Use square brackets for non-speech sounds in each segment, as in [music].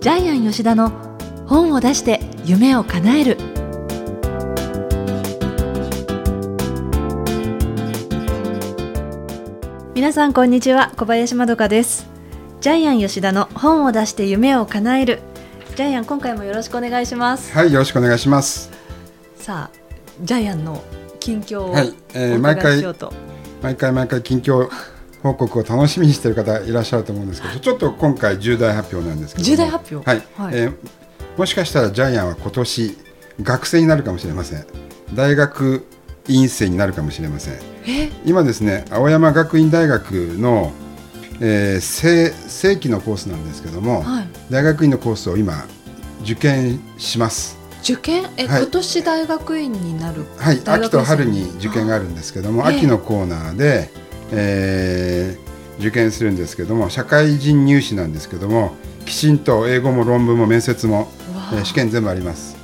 ジャイアン吉田の本を出して夢を叶える。皆さんこんにちは小林まどかです。ジャイアン吉田の本を出して夢を叶える。ジャイアン今回もよろしくお願いします。はいよろしくお願いします。さあジャイアンの近況をはい、えー、毎回毎回毎回近況報告を楽しみにしている方いらっしゃると思うんですけどちょっと今回重大発表なんですけど重大発表？はい、はい、えー、もしかしたらジャイアンは今年学生になるかもしれません。大学院生になるかもしれません。今ですね青山学院大学の、えー、正正規のコースなんですけども、はい、大学院のコースを今受験します。受験？え、はい、今年大学院になる？はい秋と春に受験があるんですけども、秋のコーナーで、えー、受験するんですけども社会人入試なんですけどもきちんと英語も論文も面接も、えー、試験全部あります。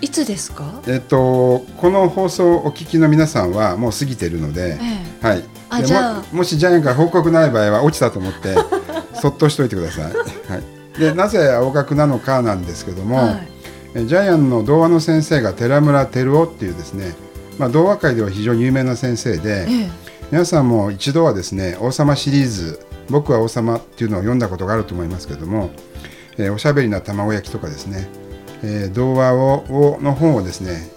いつですか？えっとこの放送をお聞きの皆さんはもう過ぎてるので、えはい。あじゃももしジャイアンから報告ない場合は落ちたと思って [laughs] そっとしといてください、はい、でなぜ青学なのかなんですけども、はい、ジャイアンの童話の先生が寺村照夫っていうですね、まあ、童話界では非常に有名な先生で、ええ皆さんも一度はですね王様シリーズ「僕は王様」っていうのを読んだことがあると思いますけども、えー、おしゃべりな卵焼きとかですね、えー、童話をの本をですね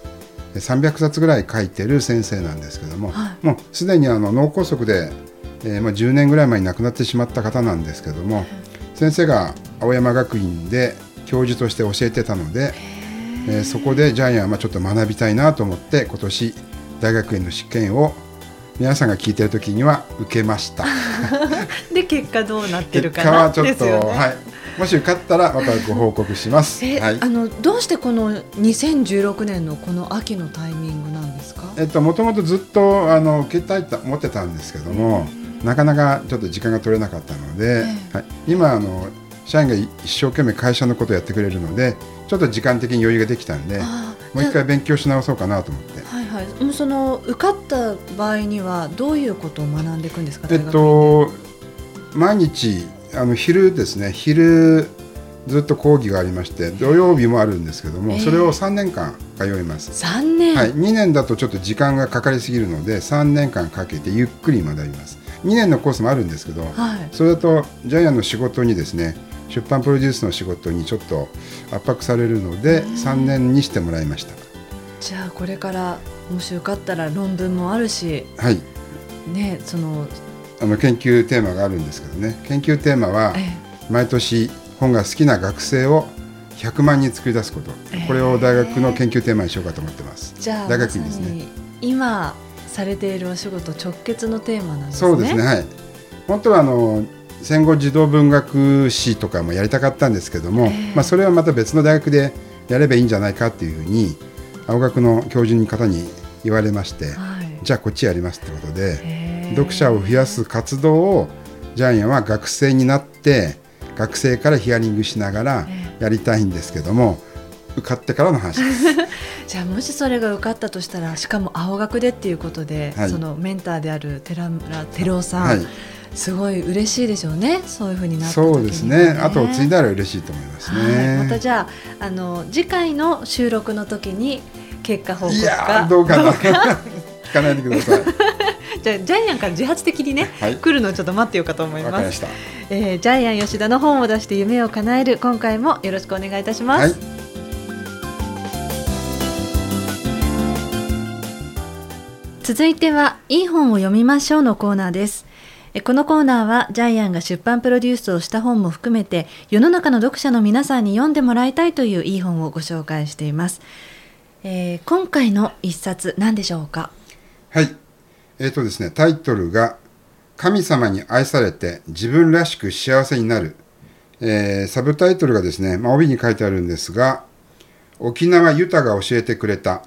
300冊ぐらい書いてる先生なんですけども、はい、もうすでにあの脳梗塞で、えーまあ、10年ぐらい前に亡くなってしまった方なんですけども、先生が青山学院で教授として教えてたので、えー、そこでジャイアンはちょっと学びたいなと思って今年大学院の試験を皆さんが聞いてる時には受けました。[laughs] で結果どうなってるかな？結果はちょっと、ね、はい。もし受かったらまたご報告します。はい、あのどうしてこの2016年のこの秋のタイミングなんですか？えっともともとずっとあの受けたいと思ってたんですけども、なかなかちょっと時間が取れなかったので、はい、今あの社員が一生懸命会社のことをやってくれるので、ちょっと時間的に余裕ができたんで、もう一回勉強し直そうかなと思って。はい、もうその受かった場合にはどういうことを学んでいくんですか？えっと毎日あの昼ですね。昼ずっと講義がありまして土曜日もあるんですけども、えー、それを3年間通います。3年、はい、2年だとちょっと時間がかかりすぎるので3年間かけてゆっくり学びます。2年のコースもあるんですけど、はい、それだとジャイアンの仕事にですね出版プロデュースの仕事にちょっと圧迫されるので3年にしてもらいました。じゃあこれからもし受かったら論文もあるし、はい、ね、そのあの研究テーマがあるんですけどね。研究テーマは毎年本が好きな学生を100万人作り出すこと、えー、これを大学の研究テーマにしようかと思ってます。じゃあ大学にですね。今されているお仕事直結のテーマなんですね。そうですね。はい。本当はあの戦後児童文学史とかもやりたかったんですけども、えー、まあ、それはまた別の大学でやればいいんじゃないかっていうふうに青学の教授に方に言われまして、はい、じゃあこっちやりますってことで、えー、読者を増やす活動をジャイアンは学生になって学生からヒアリングしながらやりたいんですけども、受かってからの話です。[laughs] じゃあもしそれが受かったとしたらしかも青学でっていうことで、はい、そのメンターである寺村照夫さん、はい。すごい嬉しいでしょうね。そういうふうになった、ね、そうですね。あと継いだら嬉しいと思いますね。はい、またじゃああの次回の収録の時に結果報告がどうかな。[laughs] 聞かないでください。[laughs] じゃあジャイアンから自発的にね、はい、来るのをちょっと待ってようかと思います。えー、ジャイアン吉田の本を出して夢を叶える今回もよろしくお願いいたします。はい、続いてはいい本を読みましょうのコーナーです。このコーナーはジャイアンが出版プロデュースをした本も含めて世の中の読者の皆さんに読んでもらいたいといういい本をご紹介しています。えー、今回の一冊何でしょうか？はい。えーとですね、タイトルが「神様に愛されて自分らしく幸せになる」えー、サブタイトルがですね、まあ、帯に書いてあるんですが「沖縄ユタが教えてくれた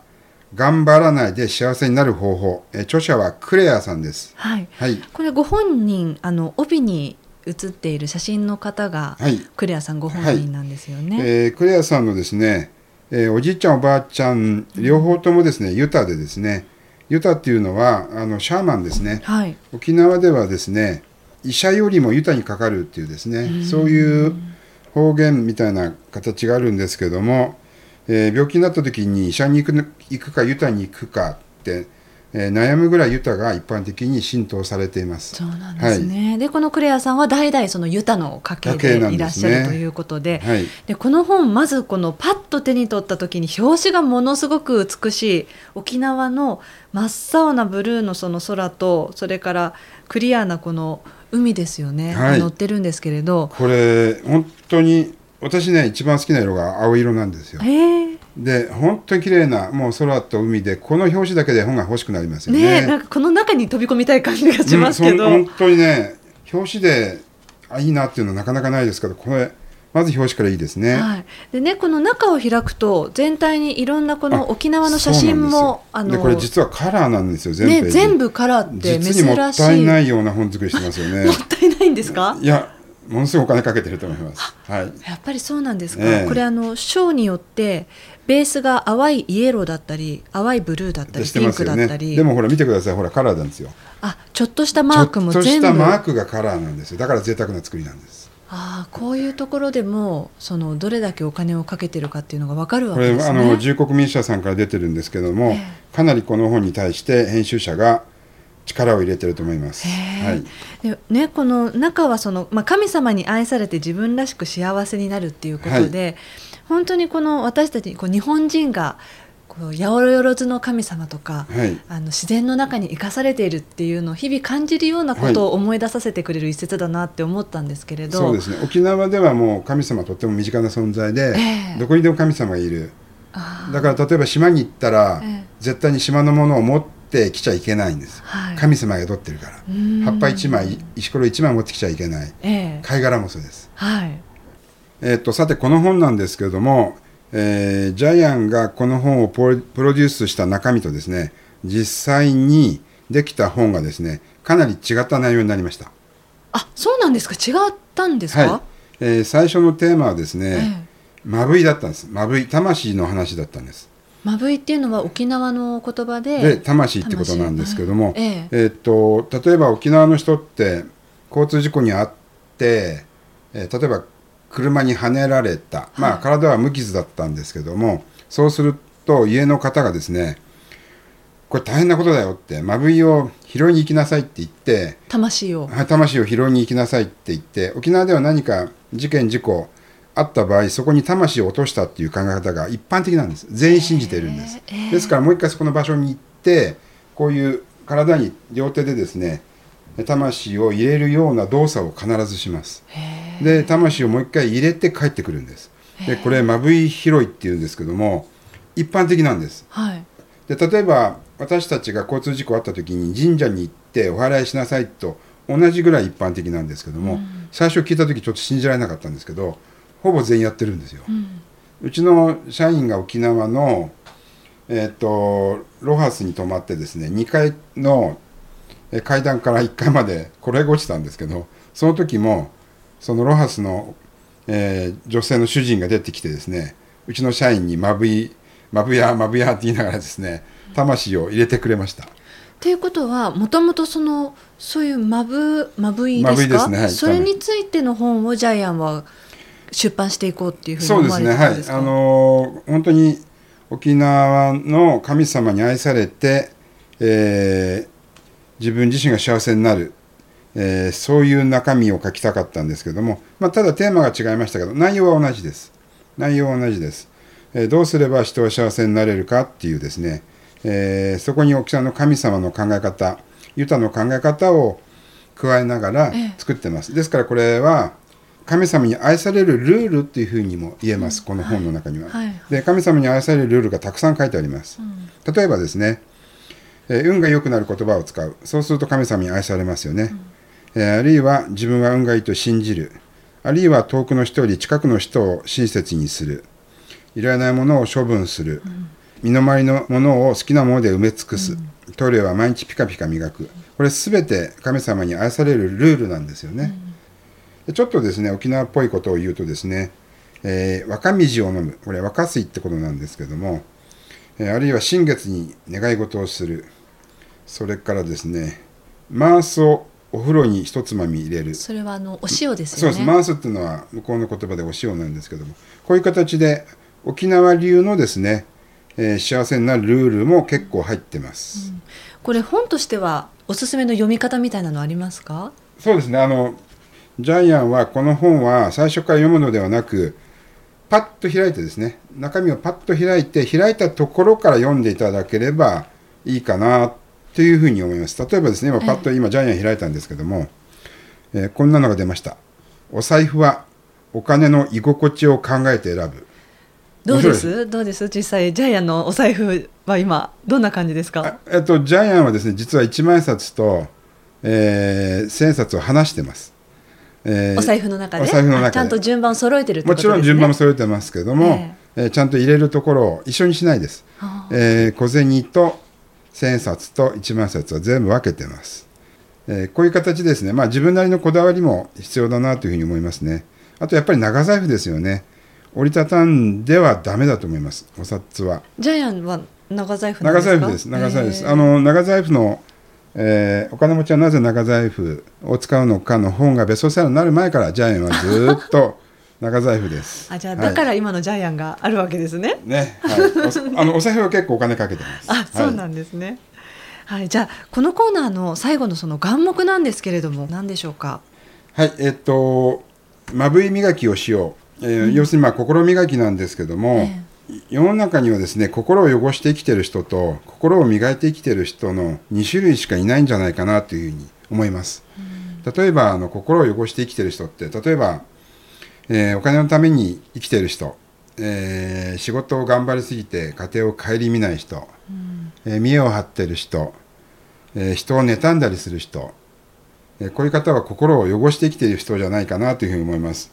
頑張らないで幸せになる方法」えー、著者はクレアさんです。はい、はい、これご本人あの帯に写っている写真の方が、はい、クレアさんご本人なんですよね。はい、えー、クレアさんのですね、えー、おじいちゃんおばあちゃん両方ともですね、ユタでですねユタっていうのはあのシャーマンですね、はい、沖縄ではですね医者よりもユタにかかるっていうですねそういう方言みたいな形があるんですけども、えー病気になった時に医者に行くの行くかユタに行くかって、えー悩むぐらいユタが一般的に浸透されています。そうなんですね、でこのクレアさんは代々そのユタの家系でいらっしゃるということではい、でこの本まずこのパッと手に取った時に表紙がものすごく美しい沖縄の真っ青なブルーのその空とそれからクリアなこの海ですよね、はい。載ってるんですけれど。これ本当に私ね一番好きな色が青色なんですよ。えーで本当に綺麗なもう空と海でこの表紙だけで本が欲しくなりますよね。ね。えなんかこの中に飛び込みたい感じがしますけど、うん本当にね表紙であいいなっていうのはなかなかないですけどこれまず表紙からいいですね。はい、でねこの中を開くと全体にいろんなこの沖縄の写真もそうなんですよ。でこれ実はカラーなんですよ全ね部、全部カラーって珍しい。実にもったいないような本作りしてますよね。[laughs] もったいないんですか？いやものすごいお金かけてると思います。はい。やっぱりそうなんですか、ええ。これあの章によってベースが淡いイエローだったり淡いブルーだったりしてピンクだったり、でもほら見てください。ほらカラーなんですよ。あちょっとしたマークもちょっとし全部たマークがカラーなんですよ。だから贅沢な作りなんです。あーこういうところでもそのどれだけお金をかけてるかっていうのが分かるわこれけですね。あの重国民社さんから出てるんですけども、え。かなりこの本に対して編集者が力を入れてると思います。はい、でね、この中はその、まあ、神様に愛されて自分らしく幸せになるっていうことで、本当にこの私たちこう日本人がこう八百万の神様とか、はい、あの自然の中に生かされているっていうのを日々感じるようなことを思い出させてくれる一節だなって思ったんですけれど、そうですね。沖縄ではもう神様とっても身近な存在で、ええ。どこにでも神様がいる。だから例えば島に行ったら、ええ。絶対に島のものを持ってきちゃいけないんです。はい神様が宿ってるから。葉っぱ一枚、石ころ一枚持ってきちゃいけない。ええ貝殻もそうです。はいえっとさてこの本なんですけれども、えージャイアンがこの本をプロデュースした中身とですね実際にできた本がですねかなり違った内容になりました。あそうなんですか？違ったんですか、はいえー最初のテーマはですえね、えまぶいだったんですまぶい魂の話だったんですまぶいっていうのは沖縄の言葉でで魂ってことなんですけども、魂。はいえーっと例えば沖縄の人って交通事故に遭って、えー例えば車にはねられた、まあ、はい体は無傷だったんですけどもそうすると家の方がですねこれ大変なことだよってまぶいを拾いに行きなさいって言って魂を。はい魂を拾いに行きなさいって言って沖縄では何か事件事故あった場合そこに魂を落としたっていう考え方が一般的なんです。全員信じているんです。へーですからもう一回そこの場所に行ってこういう体に両手でですね魂を入れるような動作を必ずします。へー。で魂をもう一回入れて帰ってくるんです。でこれまぶい拾いっていうんですけども一般的なんです。はい。で例えば私たちが交通事故あった時に神社に行ってお祓いしなさいと同じぐらい一般的なんですけども、最初聞いた時ちょっと信じられなかったんですけどほぼ全員やってるんですよ。うんうちの社員が沖縄の、えー、とロハスに泊まってですね2階のえー階段から1階まで転げ落ちたんですけどその時もそのロハスの、えー女性の主人が出てきてですねうちの社員にまぶいまぶやまぶやって言いながらですね魂を入れてくれました。っていうことはもともとそのそういうまぶまぶいですか？ですねはいそれについての本をジャイアンは出版していこうっていうふうに思わそうですね、はいれてたんですか？あのー本当に沖縄の神様に愛されて、えー自分自身が幸せになる、えーそういう中身を書きたかったんですけども、まあ、ただテーマが違いましたけど内容は同じです。内容は同じです、えーどうすれば人は幸せになれるかっていうですね、えーそこに沖縄の神様の考え方ユタの考え方を加えながらええ。作ってます、ですからこれは神様に愛されるルールっていうふうにも言えます、この本の中には、はい。はい。で神様に愛されるルールがたくさん書いてあります、例えばですね、えー運が良くなる言葉を使う。そうすると神様に愛されますよね、えーあるいは自分は運がいいと信じる。あるいは遠くの人より近くの人を親切にする。いらないものを処分する、身の回りのものを好きなもので埋め尽くす、トイレは毎日ピカピカ磨く。これ全て神様に愛されるルールなんですよね、でちょっとですね沖縄っぽいことを言うとですね、えー若水を飲む。これ若水ってことなんですけども、えーあるいは新月に願い事をする。それからですねマーソお風呂に一つまみ入れる。それはあのお塩ですそうよねです。マースっていうのは向こうの言葉でお塩なんですけどもこういう形で沖縄流のですね、えー幸せになるルールも結構入ってます、これ本としてはおすすめの読み方みたいなのありますか？そうですね。あのジャイアンはこの本は最初から読むのではなくパッと開いてですね中身をパッと開いて開いたところから読んでいただければいいかなというふうに思います。例えばですね今パッと今ジャイアン開いたんですけども、えーこんなのが出ました。お財布はお金の居心地を考えて選ぶ。どうです？どうです？実際ジャイアンのお財布は今どんな感じですか？あえっと、ジャイアンはですね実は1万円札と、えー、1000円札を離してます、えーお財布の中で？お財布の中ちゃんと順番を揃えてるってこともちろん順番も揃えてますけども、ええ。ーちゃんと入れるところを一緒にしないです、あえー小銭と千円札と1万円札は全部分けてます、えーこういう形ですね、まあ、自分なりのこだわりも必要だなというふうに思いますね。あとやっぱり長財布ですよね。折りたたんではダメだと思います。お札は。ジャイアンは長財布長ですか？財布です。長財布です。あの長財布の、えーお金持ちはなぜ長財布を使うのかの本がベストセラーになる前からジャイアンはずーっと [laughs] 長財布です。あじゃあはい。だから今のジャイアンがあるわけですね、ね、はい、おさあのお財布は結構お金かけてます。あそうなんですね。はい、じゃあこのコーナーの最後のその眼目なんですけれども何でしょうか？はい、はい、えっと、まぶい磨きをしよう。えー要するにまあ心磨きなんですけども、世の中にはですね心を汚して生きてる人と心を磨いて生きてる人の2種類しかいないんじゃないかなというふうに思います。例えばあの心を汚して生きてる人って例えば、えーお金のために生きてる人、えー仕事を頑張りすぎて家庭を顧みない人、えー見栄を張ってる人、えー人を妬んだりする人、えーこういう方は心を汚して生きている人じゃないかなというふうに思います。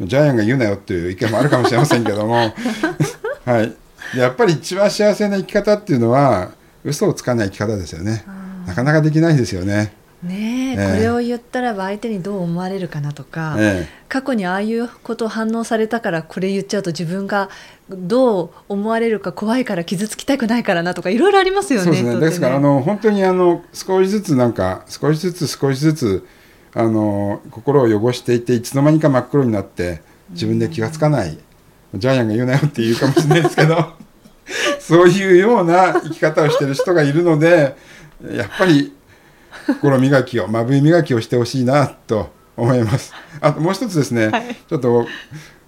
ジャイアンが言うなよっていう意見もあるかもしれませんけども、[laughs] はい、でやっぱり一番幸せな生き方っていうのは嘘をつかない生き方ですよね。なかなかできないですよね。ねえええこれを言ったらば相手にどう思われるかなとか、え過去にああいうことを反応されたからこれ言っちゃうと自分がどう思われるか怖いから傷つきたくないからなとかいろいろありますよね。そうですね。人ってですからあの本当にあの少しずつなんか少しずつ少しずつあの心を汚していっていつの間にか真っ黒になって自分で気がつかない、ジャイアンが言うなよって言うかもしれないですけど [laughs] そういうような生き方をしてる人がいるのでやっぱり心磨きをまぶい磨きをしてほしいなと思います。あともう一つですね、はい。ちょっと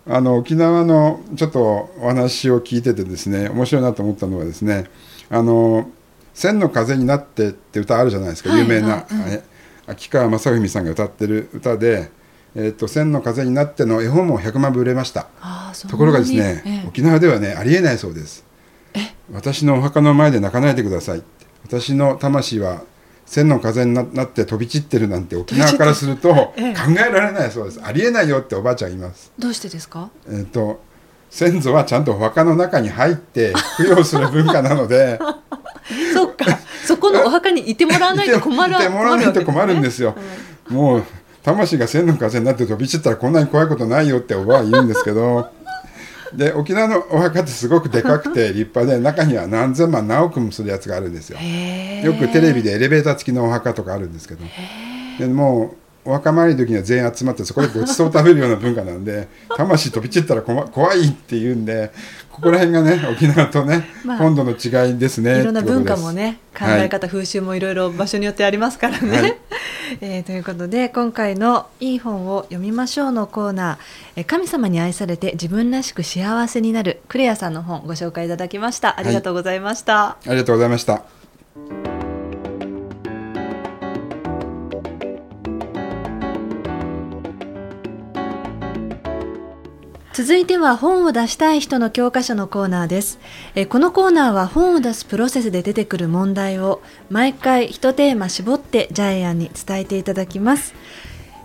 あの沖縄のちょっとお話を聞いててですね面白いなと思ったのはですねあの「千の風になって」って歌あるじゃないですか、はい有名な、はい秋川雅史さんが歌ってる歌で「えっと千の風になって」の絵本も100万部売れました。ところがですね、ええ。沖縄ではねありえないそうです。私のお墓の前で泣かないでください私の魂は千の風にななって飛び散ってるなんて沖縄からするとええ。考えられないそうです。ありえないよっておばあちゃんいます。どうしてですか？えっ、と先祖はちゃんとお墓の中に入って供養する文化なので。[laughs] そっか。そこのお墓にいてもらわないと困るいてもらわないと困るんですすよ、もう魂が千の風になって飛び散ったらこんなに怖いことないよっておばあは言うんですけど。[laughs] で沖縄のお墓ってすごくでかくて立派で中には何千万何億もするやつがあるんですよ。よくテレビでエレベーター付きのお墓とかあるんですけど。でもうお墓参りの時には全員集まってそこでごちそう食べるような文化なんで [laughs] 魂飛び散ったら怖怖いって言うんでここら辺がね沖縄とね、まあ本土の違いですねいろんな文化もね考はいえ方、風習もいろいろ場所によってありますからね。はい。[laughs] えーということで今回の「いい本を読みましょう」のコーナー。えー神様に愛されて自分らしく幸せになるクレアさんの本ご紹介いただきました。ありがとうございました。ありがとうございました続いては本を出したい人の教科書のコーナーです。えーこのコーナーは本を出すプロセスで出てくる問題を毎回一テーマ絞ってジャイアンに伝えていただきます、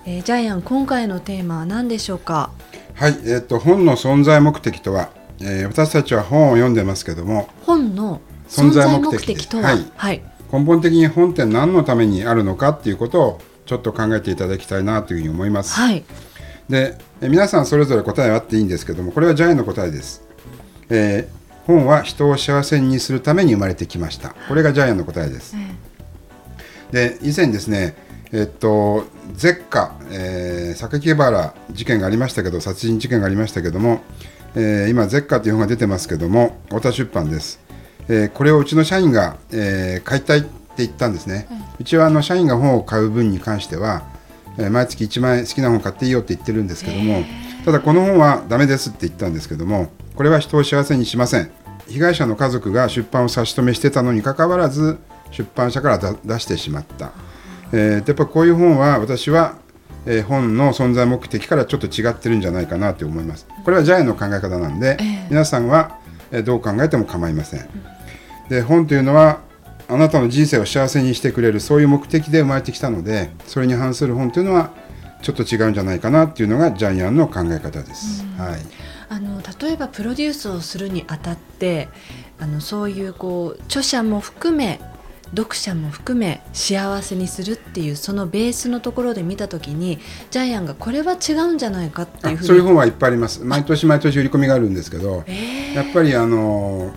えージャイアン今回のテーマは何でしょうか？はい、えっ、と本の存在目的とは、えー私たちは本を読んでますけども本の存存在在目的目的とは？はい。はい、根本的に本って何のためにあるのかっていうことをちょっと考えていただきたいなというふうに思います。はいでえ皆さんそれぞれ答えはあっていいんですけどもこれはジャイアンの答えです、えー本は人を幸せにするために生まれてきました。これがジャイアンの答えです。で以前ですね、えっとゼッカ、えー、榊原事件がありましたけど殺人事件がありましたけども、えー、今ゼッカという本が出てますけども太田出版です、えー、これをうちの社員が、えー、買いたいって言ったんですね、うん、うちはあの社員が本を買う分に関しては、えー、毎月1万円好きな本買っていいよって言ってるんですけどもただこの本はダメですって言ったんですけどもこれは人を幸せにしません。被害者の家族が出版を差し止めしてたのにかかわらず出版社から出してしまった、えー、やっぱこういう本は私は、えー、本の存在目的からちょっと違ってるんじゃないかなと思います。これはジャイアンの考え方なんで、えー、皆さんは、えー、どう考えても構いません。で本というのはあなたの人生を幸せにしてくれるそういう目的で生まれてきたのでそれに反する本というのはちょっと違うんじゃないかなっていうのがジャイアンの考え方です。はい。あの例えばプロデュースをするにあたってあのそういうこう著者も含め読者も含め幸せにするっていうそのベースのところで見た時にジャイアンがこれは違うんじゃないかっていうふうにそういう本はいっぱいあります。毎年毎年売り込みがあるんですけど、やっぱりあの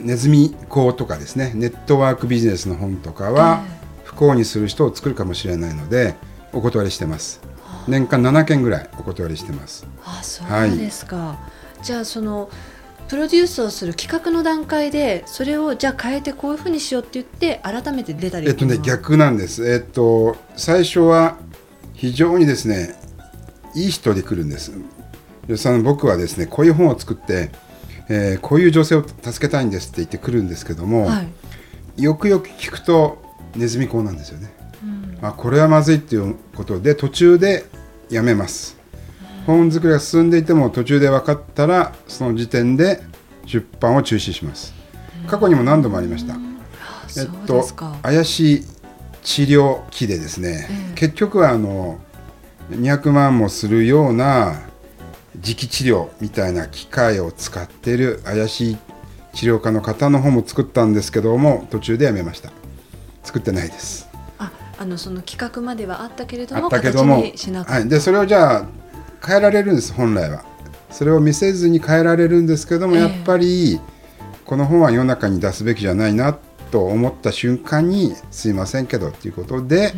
ネズミ講とかですねネットワークビジネスの本とかは不幸にする人を作るかもしれないのでお断りしてます。年間7件ぐらいお断りしてます。あそうですか、はい、じゃあそのプロデュースをする企画の段階でそれをじゃあ変えてこういうふうにしようって言って改めて出たりえっとね逆なんです。えっと最初は非常にですねいい人で来るんです。僕はですねこういう本を作って、えー、こういう女性を助けたいんですって言ってくるんですけども、はい、よくよく聞くとネズミ講なんですよね、うん、あこれはまずいっていうことで途中でやめます。本作りが進んでいても途中で分かったらその時点で出版を中止します。過去にも何度もありました。えっと怪しい治療器でですね、えー、結局はあの200万もするような磁気治療みたいな機械を使っている怪しい治療家の方の本も作ったんですけども途中でやめました。作ってないです。ああのその企画まではあったけれどもあったけどもはい、でそれをじゃあ変えられるんです本来は。それを見せずに変えられるんですけども、えー、やっぱりこの本は世の中に出すべきじゃないなと思った瞬間にすいませんけどということで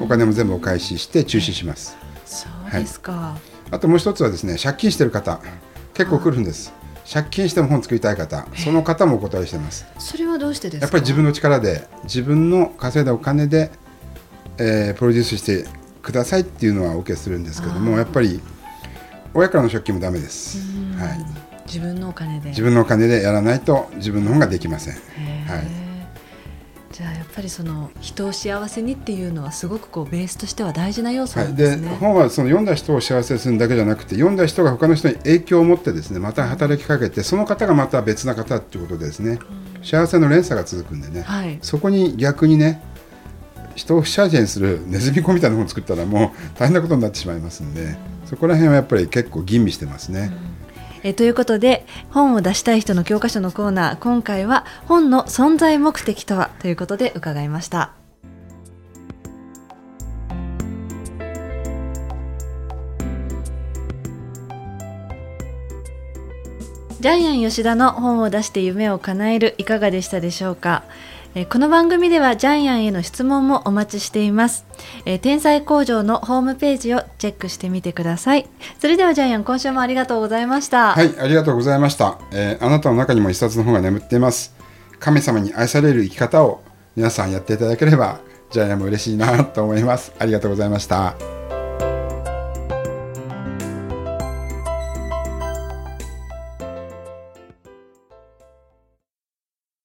お金も全部お返しして中止します、そうですか、はい、あともう一つはですね借金してる方結構来るんです。借金しても本作りたい方その方もお断りしてます。それはどうしてですか？やっぱり自分の力で自分の稼いだお金で、えー、プロデュースしてくださいっていうのはお受けするんですけどもやっぱり親からの借金もだめです、はい、自分のお金で。自分のお金でやらないと自分の本ができません、はい、じゃあやっぱりその人を幸せにっていうのはすごくこうベースとしては大事な要素なんですね、はい、で本はその読んだ人を幸せにするだけじゃなくて読んだ人が他の人に影響を持ってですねまた働きかけてその方がまた別な方っていうことでですね、うん、幸せの連鎖が続くんでね、はい、そこに逆にね人を不幸せにするネズミ子みたいな本を作ったらもう大変なことになってしまいますんで。うん。そこら辺はやっぱり結構吟味してますね。うん、えということで本を出したい人の教科書のコーナー今回は本の存在目的とはということで伺いました。ジャイアン吉田の本を出して夢を叶えるいかがでしたでしょうか？えこの番組ではジャイアンへの質問もお待ちしています、え天才工場のホームページをチェックしてみてください。それではジャイアン今週もありがとうございました。はいありがとうございました、えー、あなたの中にも一冊の本が眠っています。神様に愛される生き方を皆さんやっていただければジャイアンも嬉しいなと思います。ありがとうございました。